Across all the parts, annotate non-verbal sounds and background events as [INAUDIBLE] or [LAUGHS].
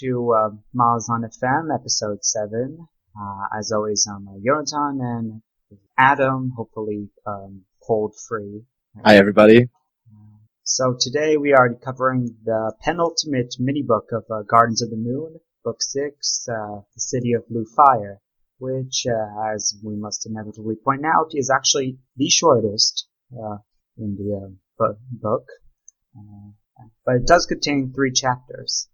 to uh, Miles on FM, episode 7. Uh, as always, I'm uh, Yonatan and Adam, hopefully um, cold free. Hi, everybody. So today we are covering the penultimate mini book of uh, Gardens of the Moon, Book 6, uh, The City of Blue Fire, which, uh, as we must inevitably point out, is actually the shortest uh, in the uh, book. Uh, but it does contain three chapters.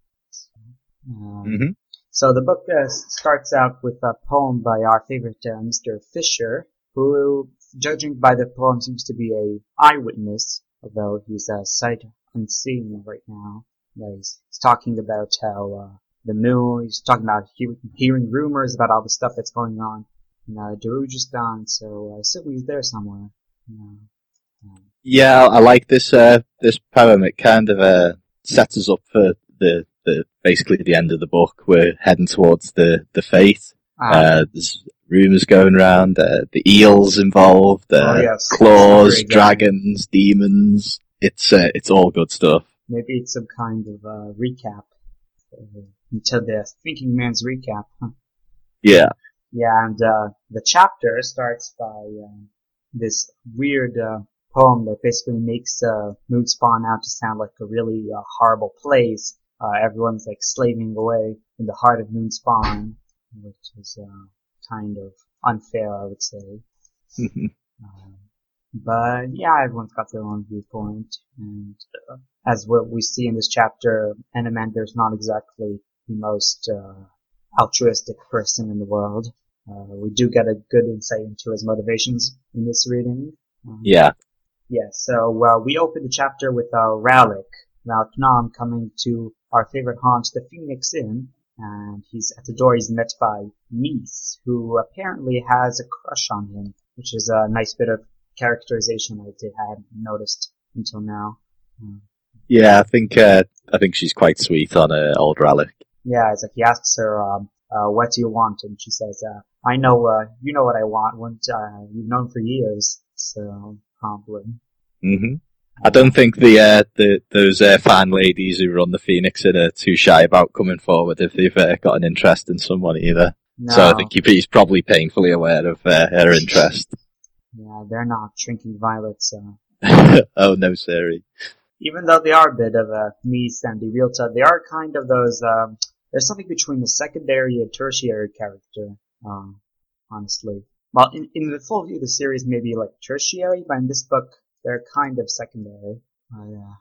Um, Mm-hmm. So the book uh, starts out with a poem by our favorite uh, Mr. Fisher, who, judging by the poem, seems to be a eyewitness, although he's uh, sight unseen right now. Uh, he's, he's talking about how uh, the moon. He's talking about he- hearing rumors about all the stuff that's going on in uh, Darujhistan. So I assume he's there somewhere. Uh, um, Yeah, I like this uh, this poem. It kind of uh, sets us up for the, the basically the end of the book. We're heading towards the the fate. ah, Uh, there's rumours going around. Uh, the eels involved. Uh, oh yes, claws, dragons, demons. It's uh, it's all good stuff. Maybe it's some kind of uh, recap. Uh, until the Thinking Man's recap. Huh? Yeah, Yeah, and uh, the chapter starts by uh, this weird uh, poem that basically makes uh, Moon's Spawn out to sound like a really uh, horrible place. Uh, everyone's like slaving away in the heart of Moon's Spawn, which is uh, kind of unfair, I would say. [LAUGHS] Um, but yeah, everyone's got their own viewpoint, and uh, as what we see in this chapter, Anomander's not exactly the most uh, altruistic person in the world. Uh, we do get a good insight into his motivations in this reading. Um, yeah, yeah, so we open the chapter with uh, Rallick, Rallick Nom coming to our favorite haunt, the Phoenix Inn, and he's at the door. He's met by Meese, who apparently has a crush on him, which is a nice bit of characterization I did had noticed until now. Yeah. I think uh, I think she's quite sweet on uh, old Relic. yeah, it's like he asks her, um, uh, "What do you want?" and she says, uh, "I know, uh, you know what I want. What uh, you've known for years." So probably. hmm I don't think the uh, the those uh, fan ladies who run the Phoenix Inn are too shy about coming forward if they've uh, got an interest in someone either. No, So I think he's probably painfully aware of uh, her interest. [LAUGHS] yeah, they're not shrinking violets. Uh, [LAUGHS] oh no, Siri. even though they are a bit of a Meese and Irilta, they are kind of those. Um, there's something between the secondary and tertiary character. Um, honestly, well, in, in the full view of the series, maybe like tertiary, but in this book, they're kind of secondary. Uh.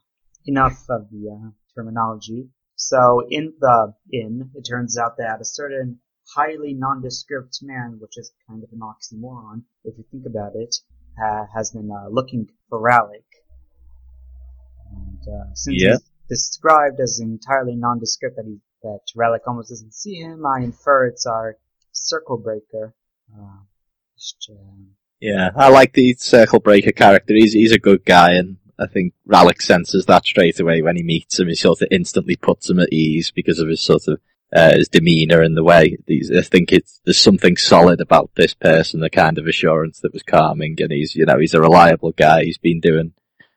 Enough of the uh, terminology. So in the inn, it turns out that a certain highly nondescript man, which is kind of an oxymoron if you think about it, uh, has been uh, looking for Rallick. And uh, since Yeah. he's described as entirely nondescript that he that Relic almost doesn't see him, I infer it's our circle breaker. Uh, just, um, Yeah, I like the Circle Breaker character. He's he's a good guy, and I think Rallick senses that straight away when he meets him. He sort of instantly puts him at ease because of his sort of uh, his demeanour and the way. He's, I think it's there's something solid about this person, the kind of assurance that was calming, and he's you know he's a reliable guy. He's been doing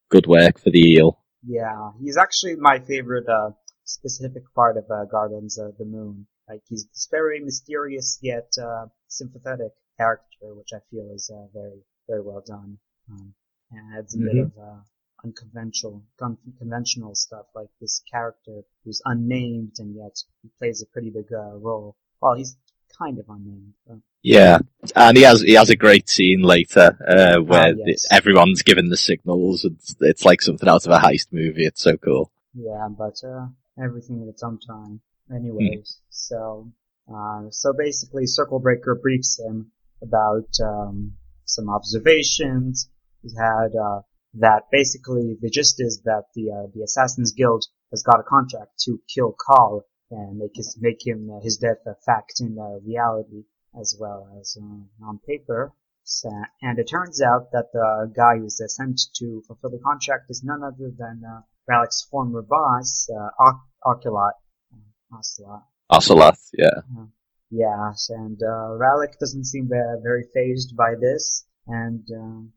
good work for the eel. yeah, he's actually my favorite uh, specific part of uh, Gardens of the Moon. Like he's very mysterious yet uh, sympathetic character, which I feel is uh, very very well done. Um, and adds a bit Mhm. of uh, unconventional con- conventional stuff like this character who's unnamed and yet he plays a pretty big uh, role. Well, he's kind of unnamed. But, Yeah, and he has he has a great scene later uh, where Ah, yes. the- everyone's given the signals. It's it's like something out of a heist movie. It's so cool. Yeah, but uh, everything at its own time. Anyways, so uh, so basically, Circle Breaker briefs him about um, some observations he's had. Uh, that basically the gist is that the uh, the Assassins Guild has got a contract to kill Coll and make his make him uh, his death a fact in uh, reality as well as uh, on paper. So, and it turns out that the guy who's uh, sent to fulfill the contract is none other than uh, Rallick's former boss, uh. Uh, Ocelot. Oceloth, yeah. Yes, and uh, Rallick doesn't seem uh, very phased by this, and um,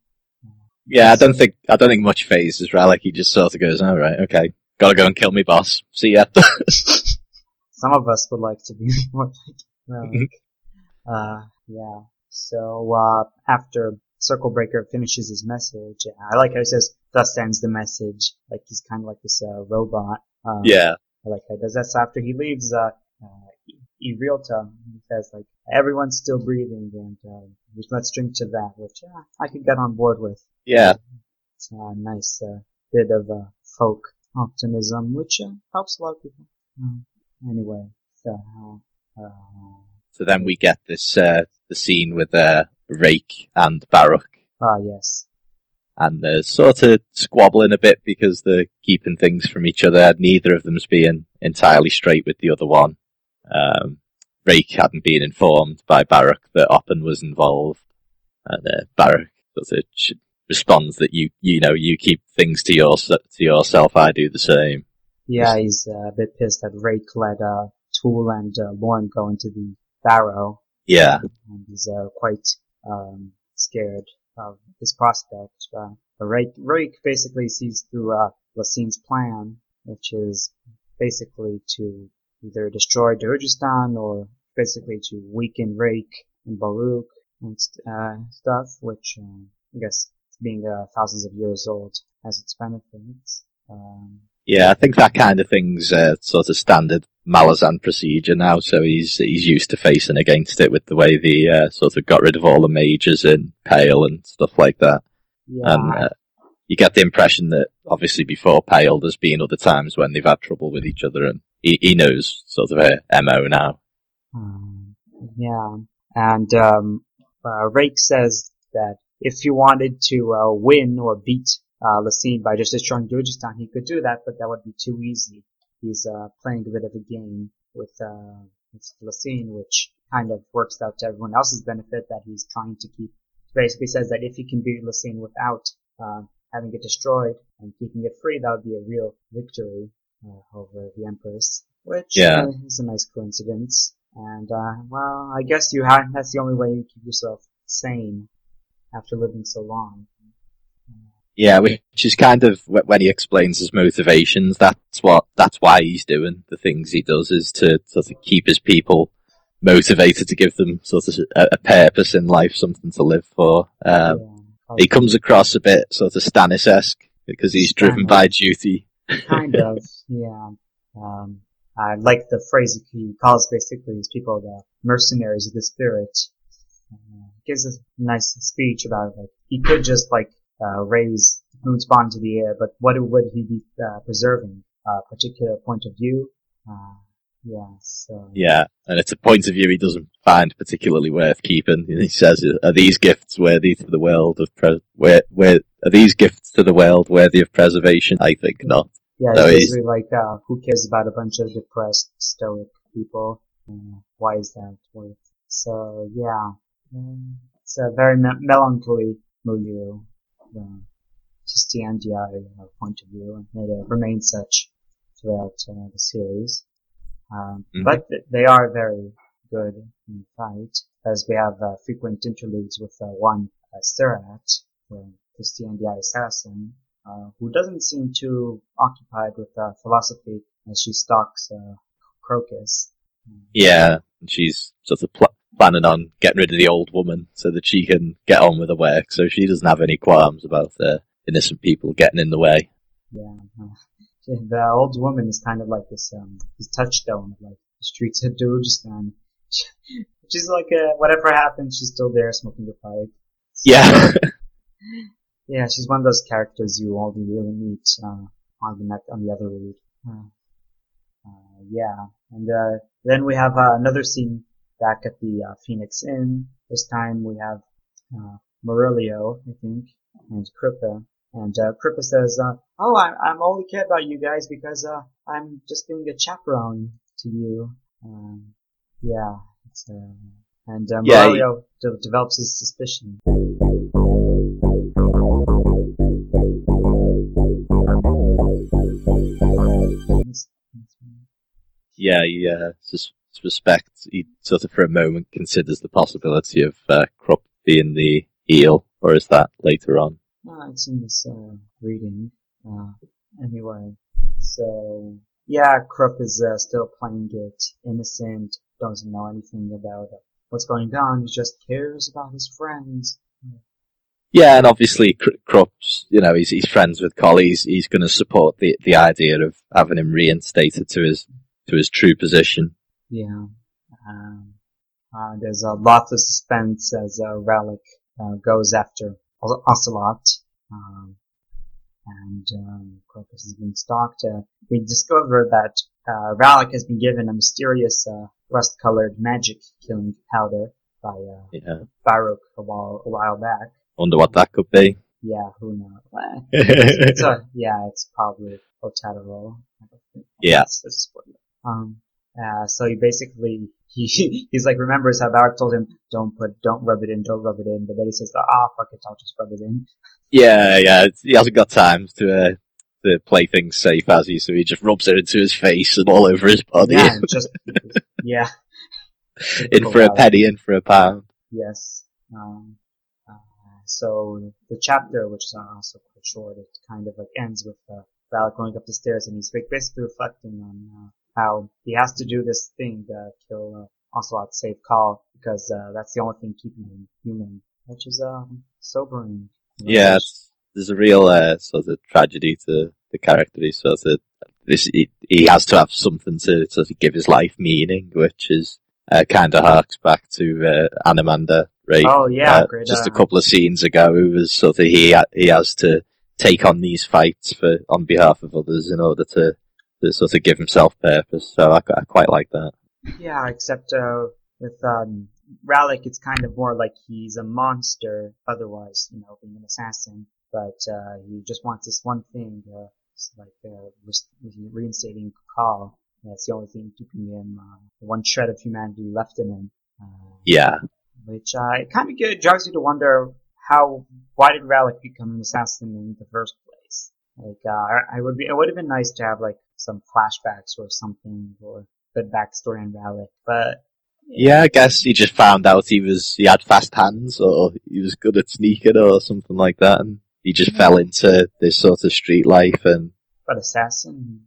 Yeah, I don't think I don't think much phases Relic. He just sort of goes, "All right, okay, gotta go and kill me boss. See ya." [LAUGHS] [LAUGHS] some of us would like to be [LAUGHS] more like Relic. uh, yeah. So, uh, after Circle Breaker finishes his message, I like how he says, thus ends the message. Like he's kind of like this, uh, robot. Um, Yeah. I like how he does that. So after he leaves, uh, uh, Irilta, he says like, everyone's still breathing and, uh, let's drink to that, which uh, I could get on board with. Yeah. It's a nice, uh, bit of, uh, folk optimism, which, uh, helps a lot of people. Um, anyway, so, uh, So then we get this, uh, the scene with, uh, Rake and Baruk. ah, yes. and they're sort of squabbling a bit because they're keeping things from each other. Neither of them's being entirely straight with the other one. Um, Rake hadn't been informed by Baruk that Oponn was involved, and uh, Baruk sort of responds that you you know you keep things to your to yourself. I do the same. Yeah, he's uh, a bit pissed that Rake let, uh, Tool and, uh, Lorn go into the barrow, Yeah, and he's, uh, quite, um, scared of this prospect. Uh, but Rake, Rake basically sees through, uh, Laseen's plan, which is basically to either destroy Darujhistan or basically to weaken Rake and Baruk and, uh, stuff, which, uh, I guess, being, uh, thousands of years old has its benefits. Um, yeah. I think that kind of thing's uh, sort of standard Malazan procedure now. So he's he's used to facing against it with the way the uh, sort of got rid of all the majors in Pale and stuff like that. yeah, and uh, you get the impression that obviously before Pale, there's been other times when they've had trouble with each other, and he, he knows sort of her mo now. Um, yeah, and um, uh, Rake says that if he wanted to uh, win or beat uh, Laseen by just destroying Darujhistan, he could do that, but that would be too easy. He's uh, playing a bit of a game with, uh, with Laseen, which kind of works out to everyone else's benefit that he's trying to keep. Basically says that if he can beat Laseen without uh, having it destroyed and keeping it free, that would be a real victory uh, over the Empress, which Yeah. uh, is a nice coincidence. And uh, well, I guess you have. That's the only way you keep yourself sane after living so long. Yeah, which is kind of when he explains his motivations. That's what that's why he's doing the things he does is to sort of keep his people motivated to give them sort of a, a purpose in life, something to live for. Um, yeah, he comes across a bit sort of Stannis-esque because he's driven by duty. kind of, yeah. Um, I like the phrase he calls basically these people the mercenaries of the spirit. Uh, gives a nice speech about like he could just like uh, raise Moon's Spawn to the air, but what would he be uh, preserving? A particular point of view. Uh, yeah. So Yeah, and it's a point of view he doesn't find particularly worth keeping. [LAUGHS] He says, "Are these gifts worthy to the world of pre- where where are these gifts to the world worthy of preservation?" I think not. Yeah, No, it's basically like, uh, who cares about a bunch of depressed, stoic people? Uh, why is that worth? So, yeah. Um, it's a very me- melancholy milieu. Uh, just the Andii uh, point of view, and it uh, remains such throughout uh, the series. Um, Mhm. But they are very good in fight, as we have uh, frequent interludes with uh, one uh, Serrat, the Christian the assassin, uh, who doesn't seem too occupied with uh, philosophy as she stalks uh, Crokus. Yeah, and she's sort of pl- planning on getting rid of the old woman so that she can get on with her work. So she doesn't have any qualms about innocent people getting in the way. Yeah, the old woman is kind of like this um, this touchstone of like the streets of Darujhistan. [LAUGHS] She's like, uh, whatever happens, she's still there smoking a pipe. Yeah, [LAUGHS] Yeah, she's one of those characters you only really meet uh, on the neck, on the other read. Uh, uh, yeah, and uh, then we have uh, another scene back at the uh, Phoenix Inn. This time we have uh, Murillo, I think, and Kruppe. And uh, Kruppe says, uh, "Oh, I, I'm only care about you guys because uh, I'm just being a chaperone to you." Um, yeah, it's, uh, and uh, Yeah, Murillo de- develops his suspicion. yeah, he uh, sus- suspects, he sort of for a moment considers the possibility of uh, Kruppe being the eel, or is that later on? Uh, it's in this uh, reading. Uh, anyway, so yeah, Kruppe is uh, still playing it innocent, doesn't know anything about what's going on. He just cares about his friends. Yeah, and obviously Kruppe's, you know, he's, he's friends with Collie. He's, he's going to support the, the idea of having him reinstated to his, to his true position. Yeah. Um, uh, there's a lot of suspense as uh, Rallick uh, goes after Ocelot. Um, and um, Crokus is being stalked. Uh, we discover that uh, Rallick has been given a mysterious uh, rust-colored magic killing powder by uh, yeah. Baruk a while, a while back. Wonder what that could be. Yeah, who knows? [LAUGHS] it's, it's a, yeah, it's probably Otataral. Yeah. Um, uh, so he basically he [LAUGHS] he's like remembers how Baruk told him don't put don't rub it in don't rub it in. But then he says ah oh, fuck it I'll just rub it in. Yeah yeah he hasn't got time to uh, to play things safe as he? So he just rubs it into his face and all over his body. Yeah [LAUGHS] just yeah. In for a penny in for a pound. Yes um, uh, so the chapter which is also quite short it kind of like ends with uh, Baruk going up the stairs and he's basically reflecting on uh, how he has to do this thing to kill uh, save Coll because uh, that's the only thing keeping him human, which is um, sobering. Yeah, there's a real uh, sort of tragedy to the character. He sort of this he, he has to have something to sort of give his life meaning, which is uh, kind of harks back to uh, right? Oh yeah, uh, great, just uh, a couple of scenes ago, it was sort of he he has to take on these fights for on behalf of others in order to to sort of give himself purpose. So I, I quite like that. Yeah, except uh, with um, Rallick, it's kind of more like he's a monster. Otherwise, you know, being an assassin, but uh, he just wants this one thing, uh, like uh, reinstating Coll. That's the only thing keeping him uh, one shred of humanity left in him. Uh, yeah. Which uh, it kind of drives you to wonder how why did Rallick become an assassin in the first place? Like, uh, I would be, it would have been nice to have like some flashbacks or something or good backstory on Rallick, but yeah, I guess he just found out he was he had fast hands or he was good at sneaking or something like that, and he just yeah. fell into this sort of street life and. But assassin.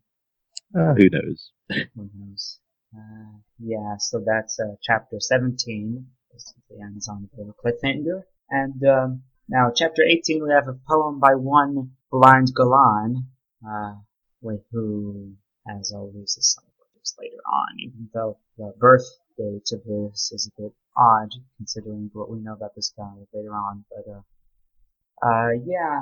Uh, who knows? who knows? Uh, yeah, so that's uh, chapter 17. Basically ends on the cliffhanger. And um, now, chapter 18, we have a poem by one Blind Gallan. Uh, with who, as always, is celebrated later on, even though the birth date of this is a bit odd, considering what we know about this guy later on, but, uh, uh, yeah,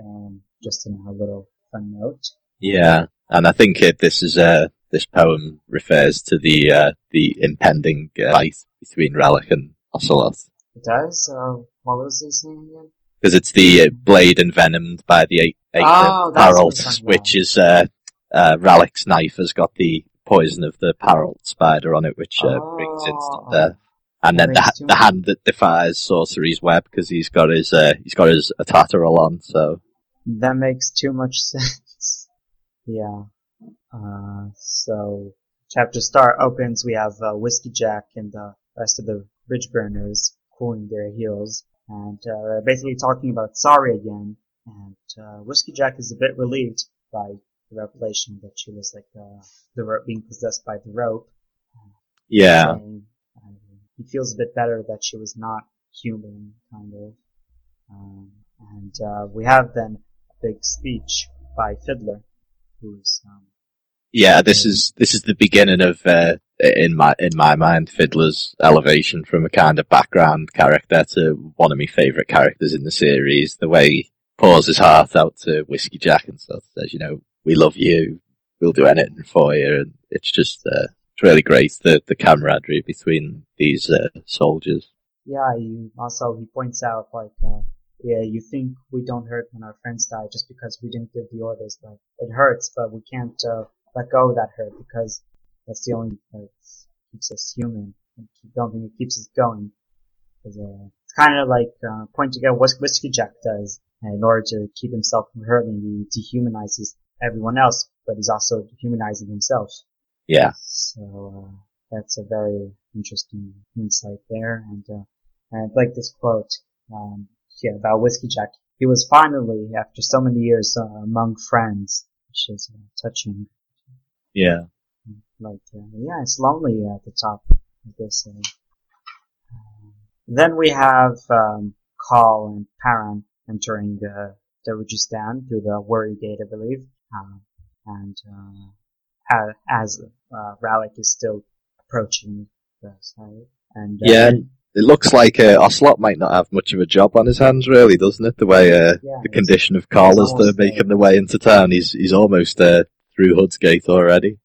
um, just in a little fun note. Yeah, and I think it, this is, uh, this poem refers to the, uh, the impending uh, fight between Rallick and Ocelot. It does? Uh, what was he saying again? because it's the uh, blade envenomed by the eight oh, parrot, which is uh, uh, Rallick's knife has got the poison of the parrot spider on it, which uh, oh, brings instant death. And then the, the hand that defies sorcery's web because he's got his uh, he's got his Otataral on. So that makes too much [LAUGHS] sense. yeah. Uh, so chapter start opens. We have uh, Whiskeyjack and the rest of the Bridgeburners cooling their heels and uh, basically talking about sorry again. And uh, Whiskeyjack is a bit relieved by the revelation that she was like uh, the rope being possessed by the rope. Yeah. Saying, he feels a bit better that she was not human, kind of. Um, and uh, we have then a big speech by Fiddler, who's um, yeah, this is this is the beginning of uh, in my in my mind, Fiddler's elevation from a kind of background character to one of my favourite characters in the series. The way pours his heart out to Whiskeyjack and stuff, says, you know, we love you, we'll do anything for you, and it's just uh, it's really great the the camaraderie between these uh, soldiers. Yeah, he also he points out like. Uh, yeah, you think we don't hurt when our friends die just because we didn't give the orders, but it hurts, but we can't uh, let go of that hurt because that's the only thing that keeps us human And don't think It keeps us going. Cause, uh, it's kind of like uh, pointing out what Whiskeyjack does. And in order to keep himself from hurting, he dehumanizes everyone else, but he's also dehumanizing himself. Yeah. So uh, that's a very interesting insight there. And uh, and I like this quote um, yeah, about Whiskeyjack. He was finally, after so many years, uh, among friends, which is uh, touching. Yeah. Like, uh, yeah, it's lonely at the top of this. Uh, then we have um, Coll and Paran entering the Darujhistan through the Worry Gate, I believe. Um, and uh, as uh, Rallick is still approaching the site. And uh, yeah, it looks like uh, Ocelot might not have much of a job on his hands, really, doesn't it? The way uh, yeah, the condition of Carl as they're making their way into town, he's he's almost uh, through Hood's Gate already.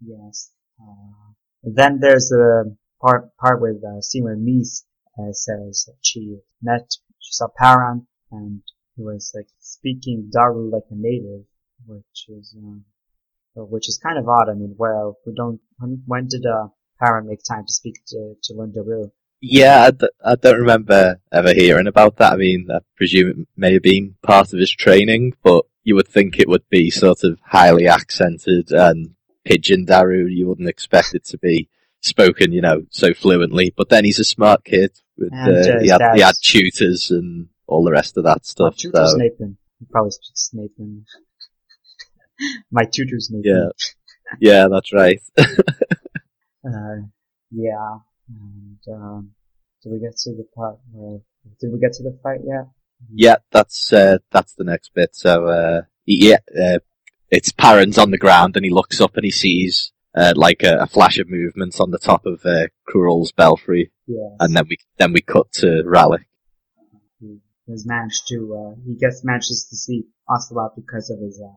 Yes. Uh, then there's a part part with uh, Seymour Meese uh, says she met she saw Paran and he was like speaking Daru like a native, which is uh, which is kind of odd. I mean, well, we don't when, when did uh, Paran make time to speak to to learn Daru? Yeah, I d- I don't remember ever hearing about that. I mean, I presume it may have been part of his training, but you would think it would be sort of highly accented and pidgin Daru. You wouldn't expect it to be spoken, you know, so fluently. But then he's a smart kid. With, uh, uh, he, had, he had tutors and all the rest of that stuff. My tutor's so, Nathan. He probably speaks Nathan. [LAUGHS] My tutor's Nathan. yeah, yeah, that's right. [LAUGHS] Uh, yeah. And, um, did we get to the part where, did we get to the fight yet? Yeah, that's uh, that's the next bit. So uh, yeah, uh, it's Paran's on the ground, and he looks up and he sees uh, like a, a flash of movement on the top of uh, K'rul's belfry, Yeah. and then we then we cut to Raleigh. He has managed to, uh, he gets, manages to see Ocelot because of his, uh,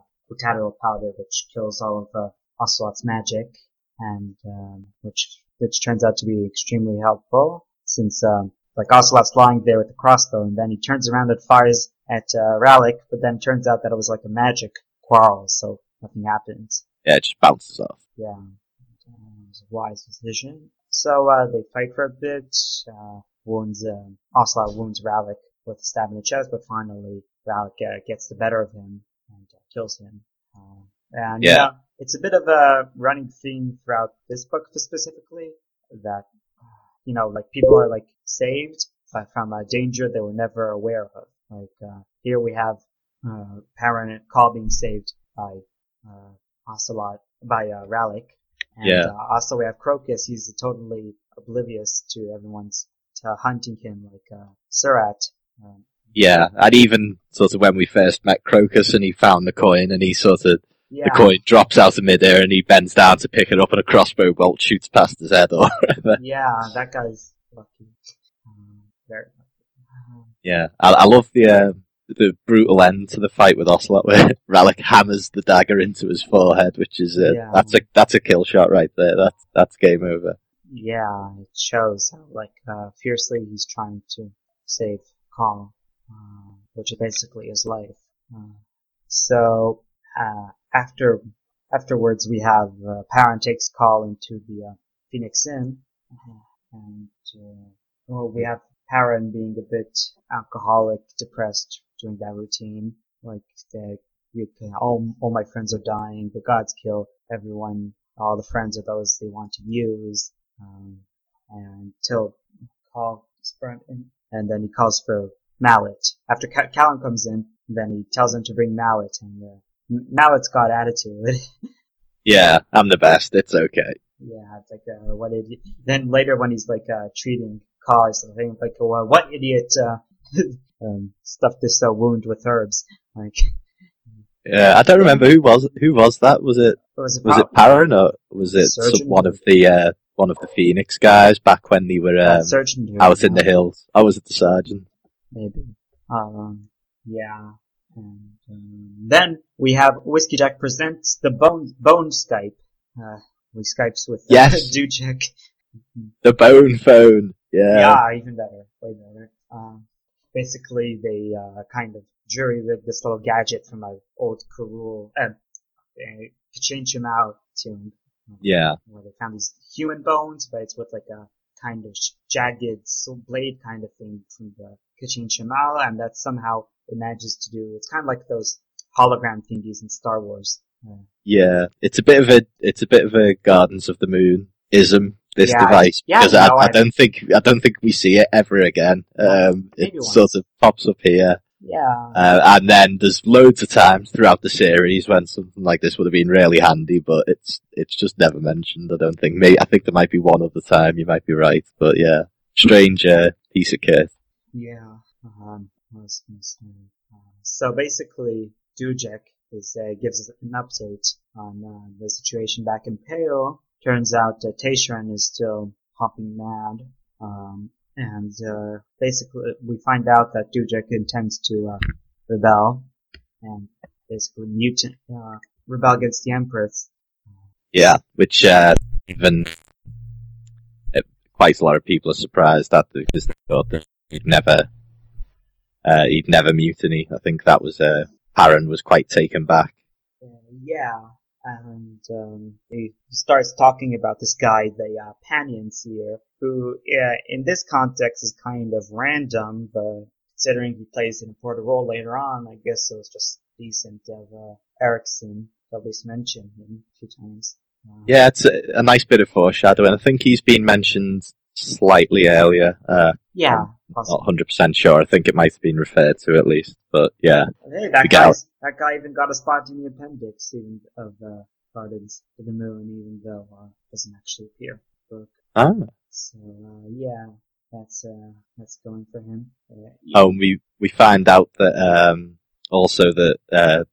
powder, which kills all of, uh, Ocelot's magic, and, um, which, which turns out to be extremely helpful, since, um, like Ocelot's lying there with the crossbow, and then he turns around and fires at, uh, Rallick, but then turns out that it was like a magic quarrel, so nothing happens. Yeah, it just bounces off. Yeah, it was a wise decision. So uh, they fight for a bit. Uh, wounds uh, Ocelot wounds Rallick with a stab in the chest, but finally Rallick uh, gets the better of him and uh, kills him. Uh, and Yeah. uh, it's a bit of a running theme throughout this book specifically that you know like people are like saved uh, from a danger they were never aware of. Like uh, here we have uh, and Coll being saved by uh, Ocelot by uh, Rallick. And Yeah. uh, also we have Crokus. He's totally oblivious to everyone's to hunting him, like uh, Serrat. Yeah, and even sort of when we first met Crokus and he found the coin and he sort of yeah, the coin drops out of midair and he bends down to pick it up and a crossbow bolt shoots past his head or whatever. yeah, that guy's lucky. Um, very lucky. Um, Yeah, I, I love the uh, the brutal end to the fight with Ocelot, where [LAUGHS] Rallick hammers the dagger into his forehead, which is uh, Yeah. that's a that's a kill shot right there. That's that's game over. yeah, it shows how like uh, fiercely he's trying to save Coll, uh, which basically is life. Uh, so uh, after afterwards, we have uh, Paran takes Coll into the uh, Phoenix Inn, and uh, well, we have Paran being a bit alcoholic, depressed during that routine. Like the, you can, all all my friends are dying, the gods kill everyone. All the friends are those they want to use. Um, and till Coll burnt in, and then he calls for Mallet. After Ca- Callum comes in, then he tells him to bring Mallet, and uh, Mallet's got attitude. [LAUGHS] Yeah, I'm the best. It's okay. Yeah, it's like, uh, what idiot. Then later when he's like, uh, treating Carl, he's like, well, what idiot, uh, [LAUGHS] um, stuffed this, uh, wound with herbs. Like, [LAUGHS] Yeah, I don't remember who was who was that. Was it was it, was it Paran or was it some, one of the uh, one of the Phoenix guys back when they were uh, um, here, out in the uh, hills? I was at the sergeant. Maybe. Um, yeah. And, um, then we have Whiskeyjack presents the bone, bone Skype. Uh, we Skypes with, uh, Yes. [LAUGHS] Dujek. The bone phone. Yeah. Yeah, even better, way better. Um, basically, they uh, kind of jury rig this little gadget from my old Karul, uh, uh, him out tune. Yeah. Where they found these human bones, but it's with like a kind of jagged blade kind of thing from the K'Chain Che'Malle, and that somehow it manages to do. It's kind of like those hologram thingies in Star Wars. Uh, Yeah, it's a bit of a it's a bit of a Gardens of the Moon ism. This Yeah, device yeah, because no, I, I don't think I don't think we see it ever again. Um, it sort of pops up here, Yeah. Uh, and then there's loads of times throughout the series when something like this would have been really handy, but it's it's just never mentioned. I don't think. Maybe I think there might be one other time. You might be right, but yeah, strange uh, piece of kit. Yeah. Um, what was I gonna say? Uh, so basically, Dujek is uh, gives us an update on uh, the situation back in Peo. Turns out uh, Tayschrenn is still hopping mad. Um, and uh, basically we find out that Dujek intends to uh, rebel and basically mutant uh, rebel against the Empress. Yeah, which uh, even quite a lot of people are surprised at because they thought that he'd never uh, he'd never mutiny. I think that was uh, Harren was quite taken back. Uh, yeah, and um, he starts talking about this guy, the uh, Panion Seer, who yeah, in this context is kind of random, but considering he plays an important role later on, I guess it was just decent of uh, Erikson to at least mention him a few times. Uh, Yeah, it's a, a nice bit of foreshadowing. I think he's been mentioned slightly earlier. Uh, yeah, not 100% sure. I think it might have been referred to at least. But yeah, Hey, that We got- guy's, that guy even got a spot in the appendix even of uh, Gardens of the Moon, even though uh, doesn't actually appear. in the book. ah. So uh, yeah, that's uh, that's going for him. Uh, Oh, and we we find out that um, also that uh,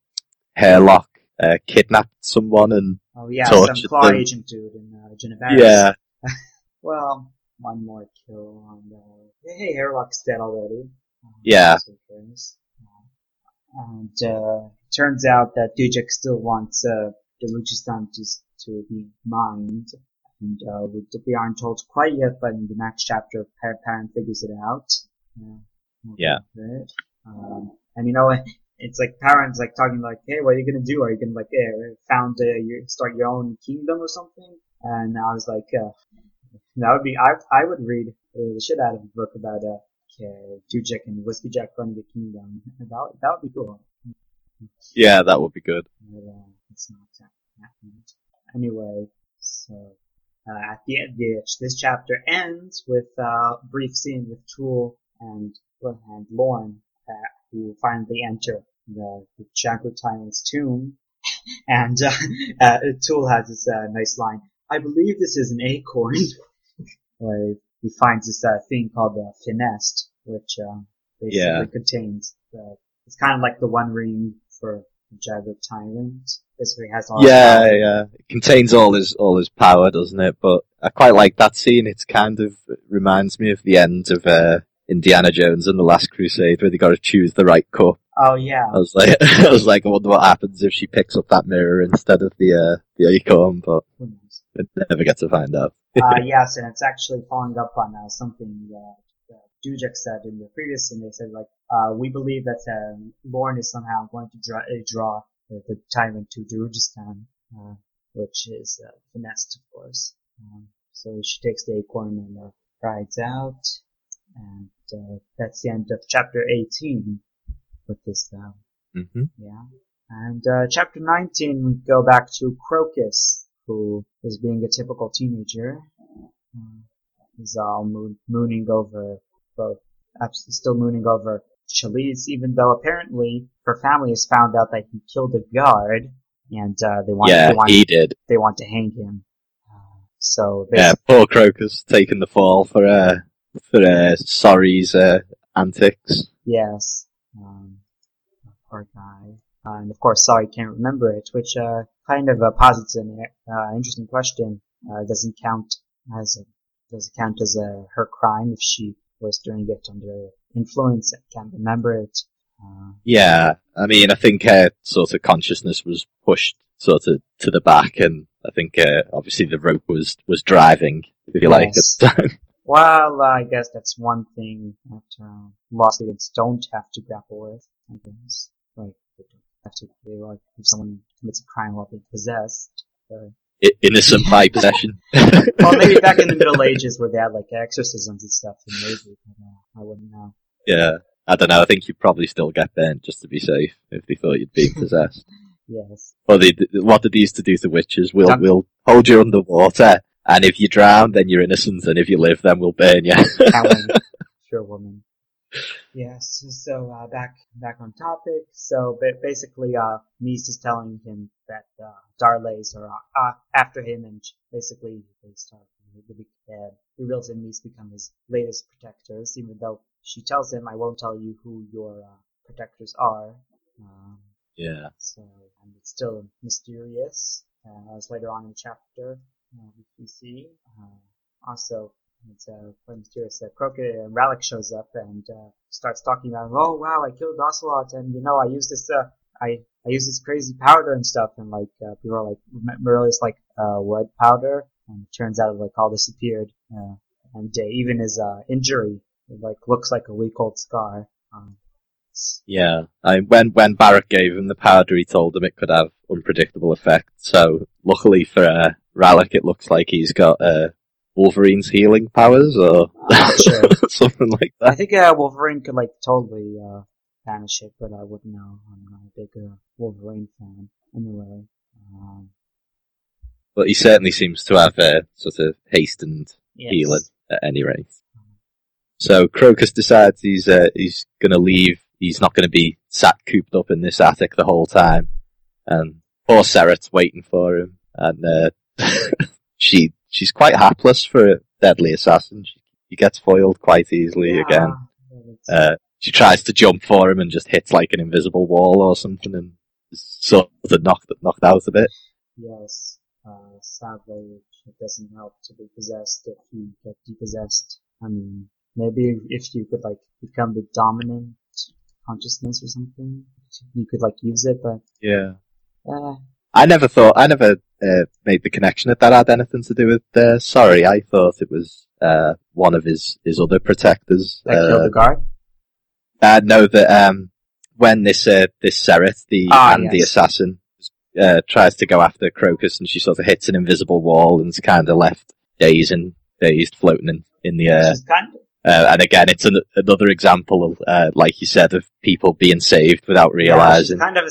Hairlock uh, kidnapped someone and oh yeah, some tortured claw them. agent dude in uh, Genabaris. yeah, [LAUGHS] Well, one more kill on the. Hey, Hairlock's dead already. Um, Yeah. so who cares? And uh, turns out that Dujek still wants uh, Deluchistan to to be mined, and uh, we, we aren't told quite yet, but in the next chapter, Paran figures it out. Yeah. Um, and you know, [LAUGHS] it's like parents like talking like, "Hey, what are you gonna do? Are you gonna like uh, found uh, your start your own kingdom or something?" And I was like, uh, "That would be I I would read the shit out of a book about uh, Dujek and Whiskeyjack running the kingdom. That would- that would be cool." yeah, that would be good. But, uh, it's not happening. Anyway, so uh, at the end, this chapter ends with a brief scene with Tool and and Lorn, uh, who finally enter the, the tomb. [LAUGHS] And uh, uh, Tool has this uh, nice line. I believe this is an acorn. [LAUGHS] Where he finds this uh, thing called the Finnest, which uh, basically Yeah. contains the. It's kind of like the One Ring for Jaghut Tyrant. Basically has all. Yeah, yeah. It contains all his all his power, doesn't it? But I quite like that scene. It's kind of it reminds me of the end of uh, Indiana Jones and the Last Crusade, where they got to choose the right cup. Oh yeah. I was like, [LAUGHS] I was like, I wonder what happens if she picks up that mirror instead of the uh, the acorn, but Who knows? I never get to find out. uh, [LAUGHS] yes, and it's actually following up on uh, something uh, Dujek said in the previous scene. They said like, uh, we believe that uh, Lorn is somehow going to draw, uh, draw the, the tyrant to Darujhistan, uh, which is uh, finessed, of course. Um, so she takes the acorn and uh, rides out, and uh, that's the end of chapter 18 with this. Uh, hmm yeah. And uh, chapter 19, we go back to Crokus, who is being a typical teenager. Uh, he's all moon- mooning over both, absolutely still mooning over Chalice, even though apparently her family has found out that he killed a guard, and uh, they want Yeah, they want he did. they want to hang him. Uh, so Yeah, poor Crokus taking the fall for uh, for uh, Sorry's uh, antics. Yes. Um, poor guy. Uh, and of course, sorry, can't remember it, which uh, kind of uh, posits an uh, interesting question. Uh, doesn't count as a, does it count as a her crime if she was doing it under influence and can't remember it? Uh, Yeah, I mean, I think uh, sort of consciousness was pushed sort of to the back, and I think uh, obviously the rope was was driving, if you like, at the time. [LAUGHS] well, I guess that's one thing that uh, law students don't have to grapple with. I guess, like they don't have to. They, like if someone commits a crime while being possessed. Uh, I- Innocent by possession. [LAUGHS] well, maybe back in the [LAUGHS] Middle Ages where they had like exorcisms and stuff, and maybe but, I wouldn't know. yeah, I don't know. I think you'd probably still get burnt just to be safe if they thought you'd been [LAUGHS] possessed. Yes. Or they, what did they used to do to witches? We'll Dun- we'll hold you underwater, and if you drown, then you're innocent, and if you live, then we'll burn you. Helen, pure woman. Yes, so uh, back back on topic. So ba- basically, uh, Meese is telling him that uh, D'Arles are uh, after him, and basically they start. Uh, he reveals that Meese become his latest protectors, even though she tells him, "I won't tell you who your uh, protectors are." Um, Yeah. so and it's still mysterious. Uh, as later on in the chapter, uh, we see. Uh, also, uh, quite mysterious. Uh, Crooked and Rallick shows up and uh, starts talking about, oh wow, I killed Ocelot, and you know, I used this, uh, I I used this crazy powder and stuff, and like uh, people are like, Merle's like, uh, what powder? And it turns out like all disappeared, uh, and uh, even his uh, injury, it, like looks like a week old scar. Um, Yeah. I, when when Barrett gave him the powder, he told him it could have unpredictable effects. So luckily for uh, it looks like he's got uh, Wolverine's healing powers or sure. [LAUGHS] something like that. I think uh, Wolverine could like totally uh, banish it, but I wouldn't know. I'm not a big uh, Wolverine fan. Anyway, um, But he certainly seems to have a sort of hastened yes. healing at any rate. So Crokus decides he's uh, he's going to leave. He's not going to be sat cooped up in this attic the whole time. And poor Serrat's waiting for him, and uh, [LAUGHS] she she's quite hapless for a deadly assassin. She, she gets foiled quite easily Yeah, again. Uh, she tries to jump for him and just hits like an invisible wall or something, and is sort of knocked knocked out a bit. yes. Uh, sadly, it doesn't help to be possessed if you get depossessed. I mean, maybe if you could like become the dominant consciousness or something, you could like use it, but Yeah. uh, I never thought, I never uh, made the connection that that had anything to do with uh, Sorry. I thought it was uh, one of his, his other protectors. that killed Uh, the guard. uh, no, that um, when this uh, this Serrat, the Ah, Andii yes. assassin, uh, tries to go after Crokus, and she sort of hits an invisible wall and's kind of left dazed and dazed, floating in, in the air. Kind of, Uh, and again, it's an, another example of, uh, like you said, of people being saved without yeah, realizing, kind of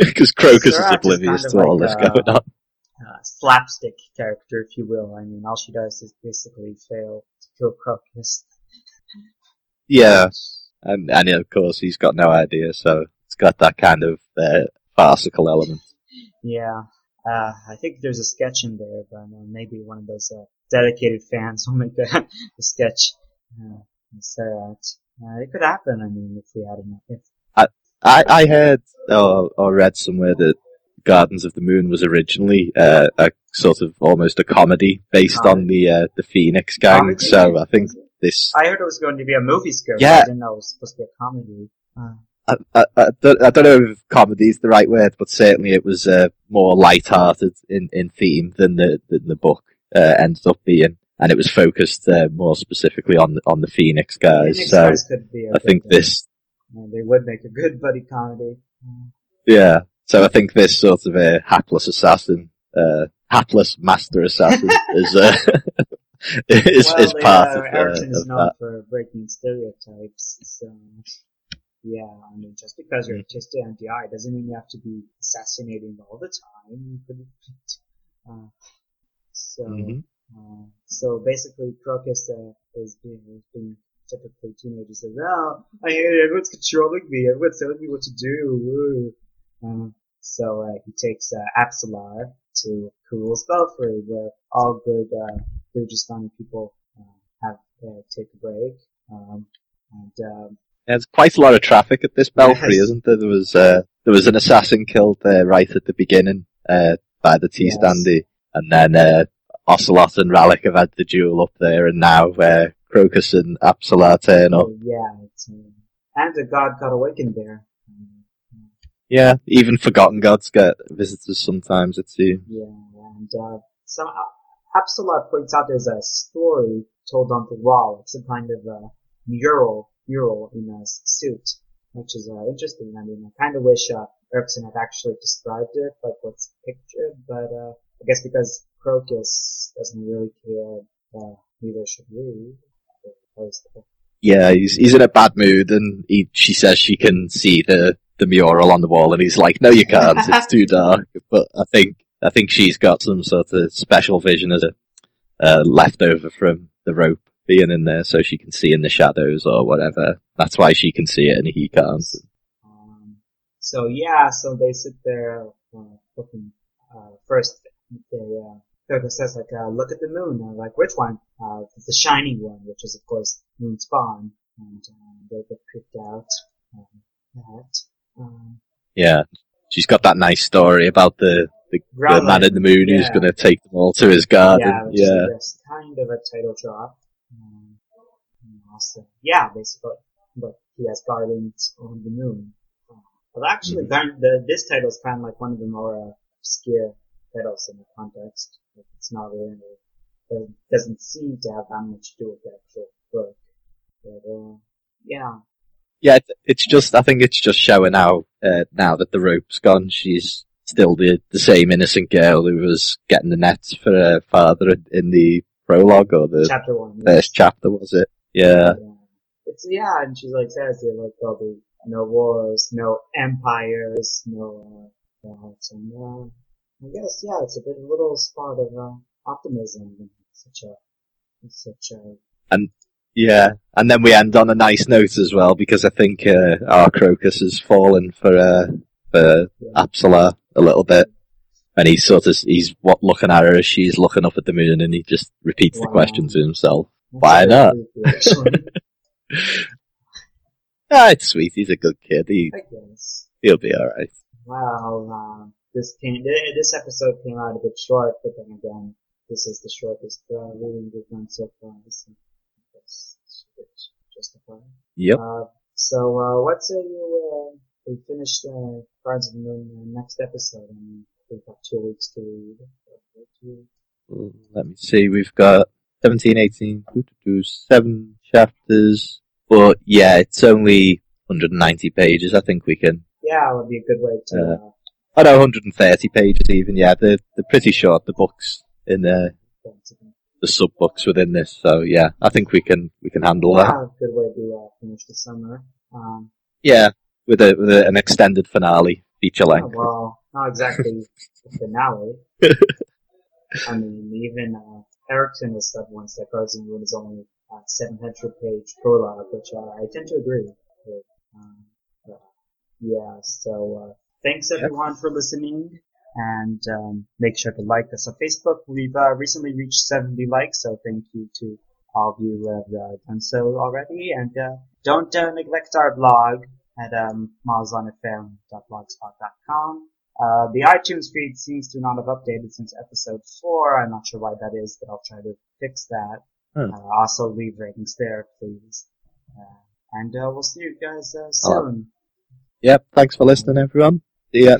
because [LAUGHS] Crokus is is oblivious kind of to all like, this uh, going on. uh, slapstick character, if you will. I mean, all she does is basically fail to kill Crokus. Yeah, and and of course he's got no idea, so it's got that kind of uh, farcical element. Yeah. Uh, I think there's a sketch in there, but uh, maybe one of those uh, dedicated fans will make a [LAUGHS] sketch. Uh, Sarah, uh, it could happen. I mean, if we had enough. If, I I heard or, or read somewhere that Gardens of the Moon was originally uh, a sort of almost a comedy based on the uh, the Phoenix Gang. Comedy? So I think this. I heard it was going to be a movie script. Yeah. I didn't know it was supposed to be a comedy. Uh, I, I, I, don't, I don't know if comedy is the right word, but certainly it was uh, more light-hearted in, in theme than the than the book uh, ended up being, and it was focused uh, more specifically on the, on the Phoenix guys. Phoenix so Guys could be a I think uh, this, they would make a good buddy comedy. Yeah. So I think this sort of a hapless assassin, uh, hapless master assassin [LAUGHS] is uh, [LAUGHS] is, well, is part uh, of, uh, Erikson is of known for breaking stereotypes, so yeah, I mean, just because you're a Tiste Andii doesn't mean you have to be assassinating all the time. You could, uh, so, Mhm. Uh, so basically, Crokus uh, is being, is being typically teenagers say, "Oh, I hate it. Everyone's controlling me. Everyone's telling me what to do." Woo." Uh, so uh, he takes uh, Apsalar to K'rul's Belfry, where all good uh, Lujistani people uh, have uh, take a break. Um, and um, There's quite a lot of traffic at this belfry, Yes. isn't there? There was uh, there was an assassin killed there right at the beginning uh, by the T Yes. standy, and then uh, Ocelot and Rallick have had the duel up there, and now uh, Crokus and Apsalar turn up. so, yeah, it's, uh, and the god got awakened there. Yeah, even forgotten gods get visitors sometimes. It seems. Yeah, and uh, some Apsalar points out there's a story told on the wall. It's a kind of a mural, mural in a suit, which is uh, interesting. I mean, I kind of wish uh, Erikson had actually described it, like what's pictured, but uh, I guess because Crokus doesn't really care, uh, neither should we. Yeah, he's he's in a bad mood, and he she says she can see the the mural on the wall, and he's like, "No, you can't. It's [LAUGHS] too dark." But I think I think she's got some sort of special vision as a uh, leftover from the rope being in there, so she can see in the shadows or whatever. that's why she can see it and he can't. Um, so yeah, so they sit there uh, looking. Uh, first, Coco says like, uh, "Look at the moon." Uh, like, which one? Uh, the shining one, which is of course Moon Spawn, and uh, they get creeped out. Um, that. Um, Yeah, she's got that nice story about the the, the man in the moon who's going to take them all to his garden. Yeah, Yeah, is kind of a title drop. Um, also, yeah, basically, but he has gardens on the moon. But actually, Mm-hmm. the, this title is kind of like one of the more uh, obscure titles in the context. It's not really, it doesn't seem to have that much to do with the actual book. But, uh, yeah, yeah. It's just I think it's just showing how uh, now that the rope's gone, she's still the the same innocent girl who was getting the nets for her father in the prologue or the chapter one. yes. first chapter was it? Yeah, Yeah. It's yeah, and she like says there like there'll be no wars, no empires, no uh, that, and uh, I guess yeah, it's a bit a little spot of uh, optimism in such a in such a And yeah. And then we end on a nice note as well because I think uh, our Crokus has fallen for uh, for Apsalar a little bit. And he's sort of, he's what looking at her as she's looking up at the moon and he just repeats the question to himself. that's Why not? [LAUGHS] [LAUGHS] Ah, it's sweet. He's a good kid. He, I guess. he'll be alright. Wow, uh, this came this episode came out a bit short, but then again, this is the shortest uh, reading we've done so far. So it's justified. Yep. Uh, so, uh, what say you, uh, we finished, uh, Gardens of the Moon uh, next episode, and we've got two weeks to read. Uh, Let me see. We've got 17, 18, two, two, two, seven chapters. But yeah, it's only 190 pages. I think we can, Yeah, it would be a good way to, Uh, uh, know 130 pages even. Yeah, they're, they're pretty short, the books in the, get to them. the sub books within this. So yeah, I think we can, we can handle that. yeah, good way to, uh, finish the summer. Um, Yeah, with a, with a, an extended finale, feature yeah, length. well, not exactly the finale. [LAUGHS] I mean, even, uh, Erikson has said once that Gardens of the Moon is only a 700 page prologue, which, uh, I tend to agree with. Um, but, yeah, so, uh, thanks everyone for listening and, um, make sure to like us on Facebook. We've, uh, recently reached 70 likes, so thank you to all of you who have, uh, done so already. And, uh, don't, uh, neglect our blog at, um, milesonfm.blogspot.com. Uh, the iTunes feed seems to not have updated since episode four. I'm not sure why that is, but I'll try to fix that. Hmm. Uh, also leave ratings there, please. Uh, and, uh, we'll see you guys, uh, soon. Yep. Thanks for listening, everyone. See ya.